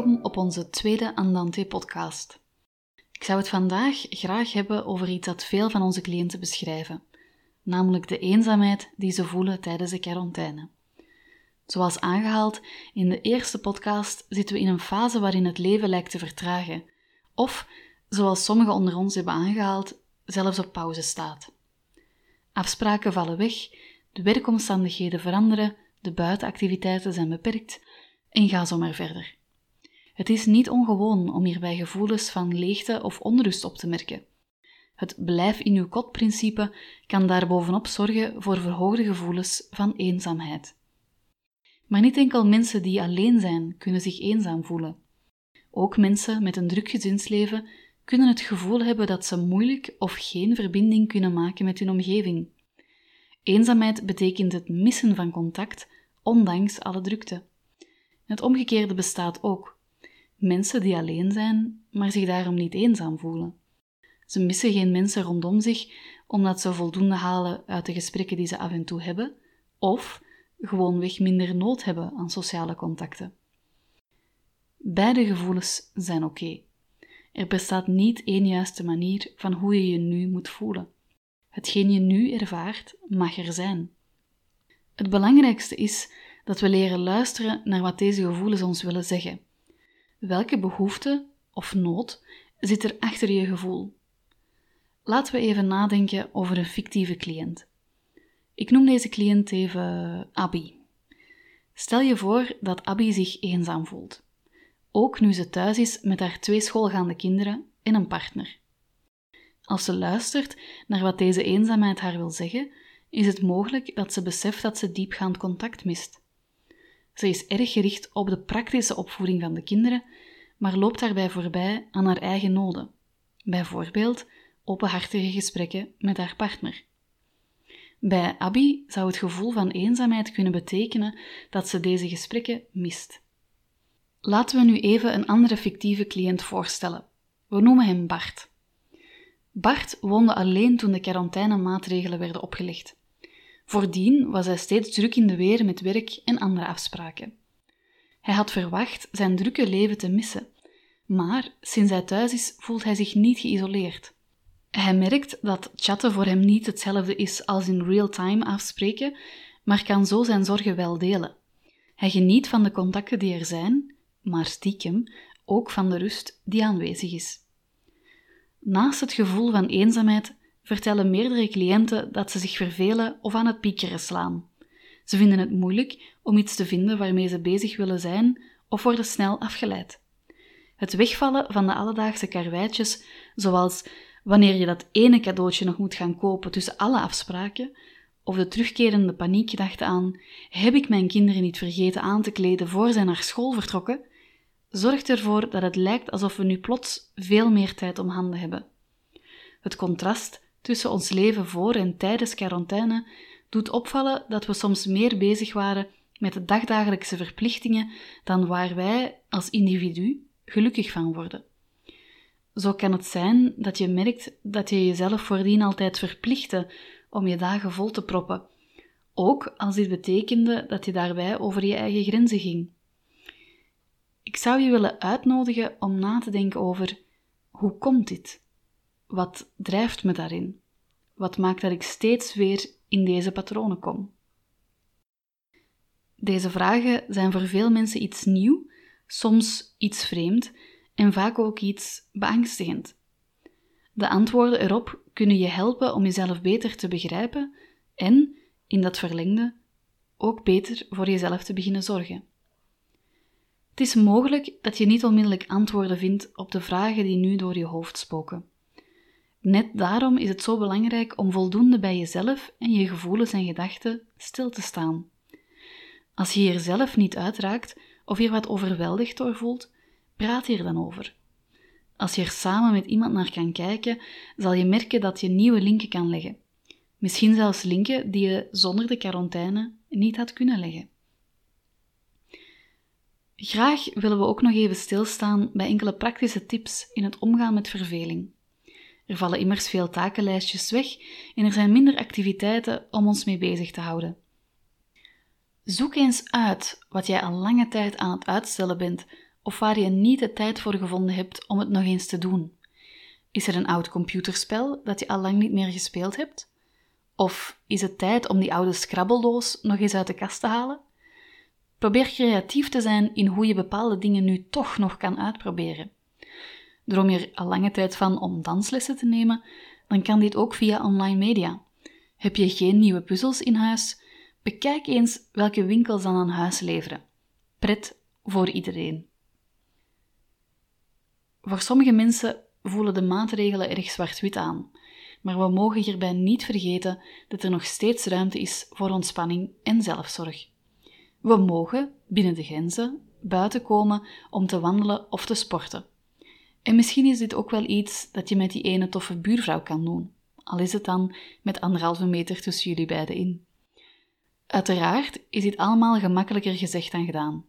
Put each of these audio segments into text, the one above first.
Welkom op onze tweede Andante podcast. Ik zou het vandaag graag hebben over iets dat veel van onze cliënten beschrijven, namelijk de eenzaamheid die ze voelen tijdens de quarantaine. Zoals aangehaald in de eerste podcast zitten we in een fase waarin het leven lijkt te vertragen, of, zoals sommigen onder ons hebben aangehaald, zelfs op pauze staat. Afspraken vallen weg, de werkomstandigheden veranderen, de buitenactiviteiten zijn beperkt en ga zo maar verder. Het is niet ongewoon om hierbij gevoelens van leegte of onrust op te merken. Het blijf in uw kot-principe kan daarbovenop zorgen voor verhoogde gevoelens van eenzaamheid. Maar niet enkel mensen die alleen zijn kunnen zich eenzaam voelen. Ook mensen met een druk gezinsleven kunnen het gevoel hebben dat ze moeilijk of geen verbinding kunnen maken met hun omgeving. Eenzaamheid betekent het missen van contact, ondanks alle drukte. Het omgekeerde bestaat ook. Mensen die alleen zijn, maar zich daarom niet eenzaam voelen. Ze missen geen mensen rondom zich omdat ze voldoende halen uit de gesprekken die ze af en toe hebben, of gewoonweg minder nood hebben aan sociale contacten. Beide gevoelens zijn oké. Er bestaat niet één juiste manier van hoe je je nu moet voelen. Hetgeen je nu ervaart, mag er zijn. Het belangrijkste is dat we leren luisteren naar wat deze gevoelens ons willen zeggen. Welke behoefte of nood zit er achter je gevoel? Laten we even nadenken over een fictieve cliënt. Ik noem deze cliënt even Abby. Stel je voor dat Abby zich eenzaam voelt. Ook nu ze thuis is met haar twee schoolgaande kinderen en een partner. Als ze luistert naar wat deze eenzaamheid haar wil zeggen, is het mogelijk dat ze beseft dat ze diepgaand contact mist. Ze is erg gericht op de praktische opvoeding van de kinderen, maar loopt daarbij voorbij aan haar eigen noden. Bijvoorbeeld openhartige gesprekken met haar partner. Bij Abby zou het gevoel van eenzaamheid kunnen betekenen dat ze deze gesprekken mist. Laten we nu even een andere fictieve cliënt voorstellen. We noemen hem Bart. Bart woonde alleen toen de quarantainemaatregelen werden opgelegd. Voordien was hij steeds druk in de weer met werk en andere afspraken. Hij had verwacht zijn drukke leven te missen, maar sinds hij thuis is voelt hij zich niet geïsoleerd. Hij merkt dat chatten voor hem niet hetzelfde is als in real-time afspreken, maar kan zo zijn zorgen wel delen. Hij geniet van de contacten die er zijn, maar stiekem ook van de rust die aanwezig is. Naast het gevoel van eenzaamheid vertellen meerdere cliënten dat ze zich vervelen of aan het piekeren slaan. Ze vinden het moeilijk om iets te vinden waarmee ze bezig willen zijn of worden snel afgeleid. Het wegvallen van de alledaagse karweitjes, zoals wanneer je dat ene cadeautje nog moet gaan kopen tussen alle afspraken, of de terugkerende paniekgedachte aan: heb ik mijn kinderen niet vergeten aan te kleden voor zij naar school vertrokken? zorgt ervoor dat het lijkt alsof we nu plots veel meer tijd om handen hebben. Het contrast tussen ons leven voor en tijdens quarantaine doet opvallen dat we soms meer bezig waren met de dagdagelijkse verplichtingen dan waar wij als individu gelukkig van worden. Zo kan het zijn dat je merkt dat je jezelf voordien altijd verplichtte om je dagen vol te proppen, ook als dit betekende dat je daarbij over je eigen grenzen ging. Ik zou je willen uitnodigen om na te denken over hoe komt dit? Wat drijft me daarin? Wat maakt dat ik steeds weer in deze patronen kom? Deze vragen zijn voor veel mensen iets nieuw, soms iets vreemd en vaak ook iets beangstigend. De antwoorden erop kunnen je helpen om jezelf beter te begrijpen en, in dat verlengde, ook beter voor jezelf te beginnen zorgen. Het is mogelijk dat je niet onmiddellijk antwoorden vindt op de vragen die nu door je hoofd spoken. Net daarom is het zo belangrijk om voldoende bij jezelf en je gevoelens en gedachten stil te staan. Als je hier zelf niet uitraakt of je wat overweldigd door voelt, praat hier dan over. Als je er samen met iemand naar kan kijken, zal je merken dat je nieuwe linken kan leggen. Misschien zelfs linken die je zonder de quarantaine niet had kunnen leggen. Graag willen we ook nog even stilstaan bij enkele praktische tips in het omgaan met verveling. Er vallen immers veel takenlijstjes weg en er zijn minder activiteiten om ons mee bezig te houden. Zoek eens uit wat jij al lange tijd aan het uitstellen bent of waar je niet de tijd voor gevonden hebt om het nog eens te doen? Is er een oud computerspel dat je al lang niet meer gespeeld hebt? Of is het tijd om die oude scrabbeldoos nog eens uit de kast te halen? Probeer creatief te zijn in hoe je bepaalde dingen nu toch nog kan uitproberen. Droom je er al lange tijd van om danslessen te nemen, dan kan dit ook via online media. Heb je geen nieuwe puzzels in huis? Bekijk eens welke winkels dan aan huis leveren. Pret voor iedereen. Voor sommige mensen voelen de maatregelen erg zwart-wit aan, maar we mogen hierbij niet vergeten dat er nog steeds ruimte is voor ontspanning en zelfzorg. We mogen, binnen de grenzen, buiten komen om te wandelen of te sporten. En misschien is dit ook wel iets dat je met die ene toffe buurvrouw kan doen, al is het dan met anderhalve meter tussen jullie beiden in. Uiteraard is dit allemaal gemakkelijker gezegd dan gedaan.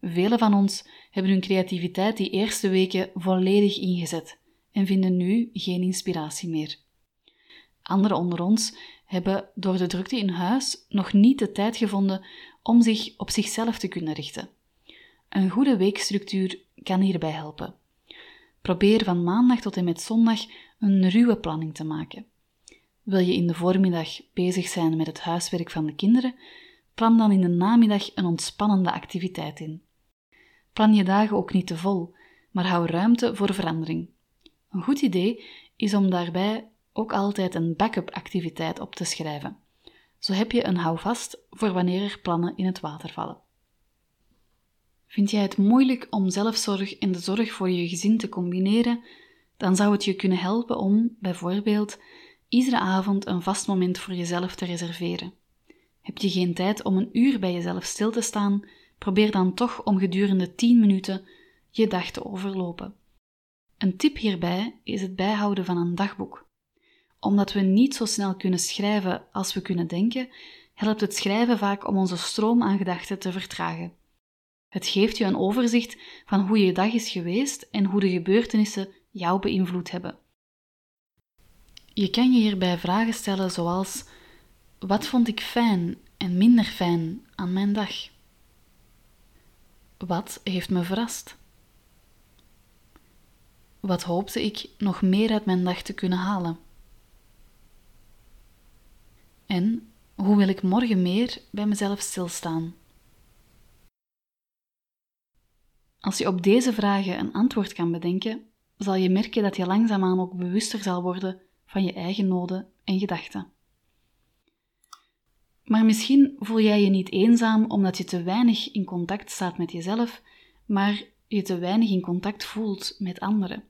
Velen van ons hebben hun creativiteit die eerste weken volledig ingezet en vinden nu geen inspiratie meer. Anderen onder ons hebben door de drukte in huis nog niet de tijd gevonden om zich op zichzelf te kunnen richten. Een goede weekstructuur kan hierbij helpen. Probeer van maandag tot en met zondag een ruwe planning te maken. Wil je in de voormiddag bezig zijn met het huiswerk van de kinderen, plan dan in de namiddag een ontspannende activiteit in. Plan je dagen ook niet te vol, maar hou ruimte voor verandering. Een goed idee is om daarbij ook altijd een backup activiteit op te schrijven. Zo heb je een houvast voor wanneer er plannen in het water vallen. Vind jij het moeilijk om zelfzorg en de zorg voor je gezin te combineren, dan zou het je kunnen helpen om, bijvoorbeeld, iedere avond een vast moment voor jezelf te reserveren. Heb je geen tijd om een uur bij jezelf stil te staan, probeer dan toch om gedurende 10 minuten je dag te overlopen. Een tip hierbij is het bijhouden van een dagboek. Omdat we niet zo snel kunnen schrijven als we kunnen denken, helpt het schrijven vaak om onze stroom aan gedachten te vertragen. Het geeft je een overzicht van hoe je dag is geweest en hoe de gebeurtenissen jou beïnvloed hebben. Je kan je hierbij vragen stellen zoals: wat vond ik fijn en minder fijn aan mijn dag? Wat heeft me verrast? Wat hoopte ik nog meer uit mijn dag te kunnen halen? En hoe wil ik morgen meer bij mezelf stilstaan? Als je op deze vragen een antwoord kan bedenken, zal je merken dat je langzaamaan ook bewuster zal worden van je eigen noden en gedachten. Maar misschien voel jij je niet eenzaam omdat je te weinig in contact staat met jezelf, maar je te weinig in contact voelt met anderen.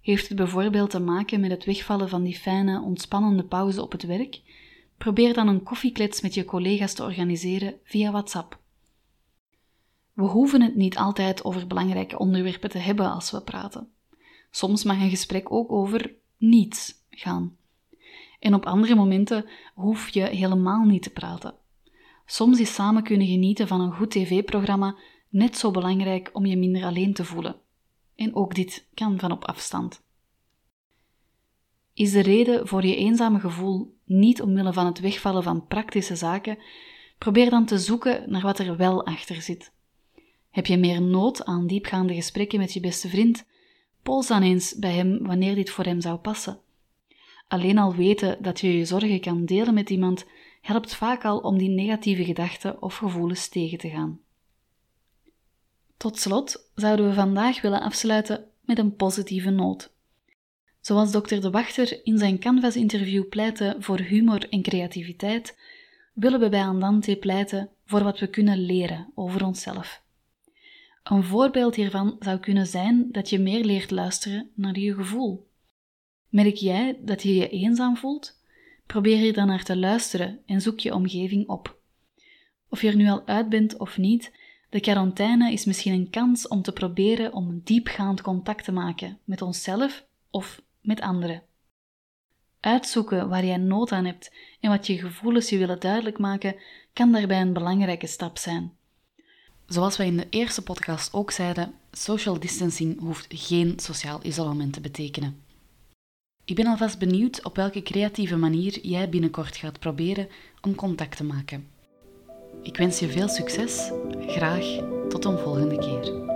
Heeft het bijvoorbeeld te maken met het wegvallen van die fijne, ontspannende pauze op het werk? Probeer dan een koffieklets met je collega's te organiseren via WhatsApp. We hoeven het niet altijd over belangrijke onderwerpen te hebben als we praten. Soms mag een gesprek ook over niets gaan. En op andere momenten hoef je helemaal niet te praten. Soms is samen kunnen genieten van een goed tv-programma net zo belangrijk om je minder alleen te voelen. En ook dit kan van op afstand. Is de reden voor je eenzame gevoel niet omwille van het wegvallen van praktische zaken? Probeer dan te zoeken naar wat er wel achter zit. Heb je meer nood aan diepgaande gesprekken met je beste vriend? Pols dan eens bij hem wanneer dit voor hem zou passen. Alleen al weten dat je je zorgen kan delen met iemand helpt vaak al om die negatieve gedachten of gevoelens tegen te gaan. Tot slot zouden we vandaag willen afsluiten met een positieve noot. Zoals dokter De Wachter in zijn Canvas-interview pleitte voor humor en creativiteit, willen we bij Andante pleiten voor wat we kunnen leren over onszelf. Een voorbeeld hiervan zou kunnen zijn dat je meer leert luisteren naar je gevoel. Merk jij dat je je eenzaam voelt? Probeer hier dan naar te luisteren en zoek je omgeving op. Of je er nu al uit bent of niet, de quarantaine is misschien een kans om te proberen om diepgaand contact te maken met onszelf of met anderen. Uitzoeken waar jij nood aan hebt en wat je gevoelens je willen duidelijk maken, kan daarbij een belangrijke stap zijn. Zoals wij in de eerste podcast ook zeiden, social distancing hoeft geen sociaal isolement te betekenen. Ik ben alvast benieuwd op welke creatieve manier jij binnenkort gaat proberen om contact te maken. Ik wens je veel succes. Graag tot een volgende keer.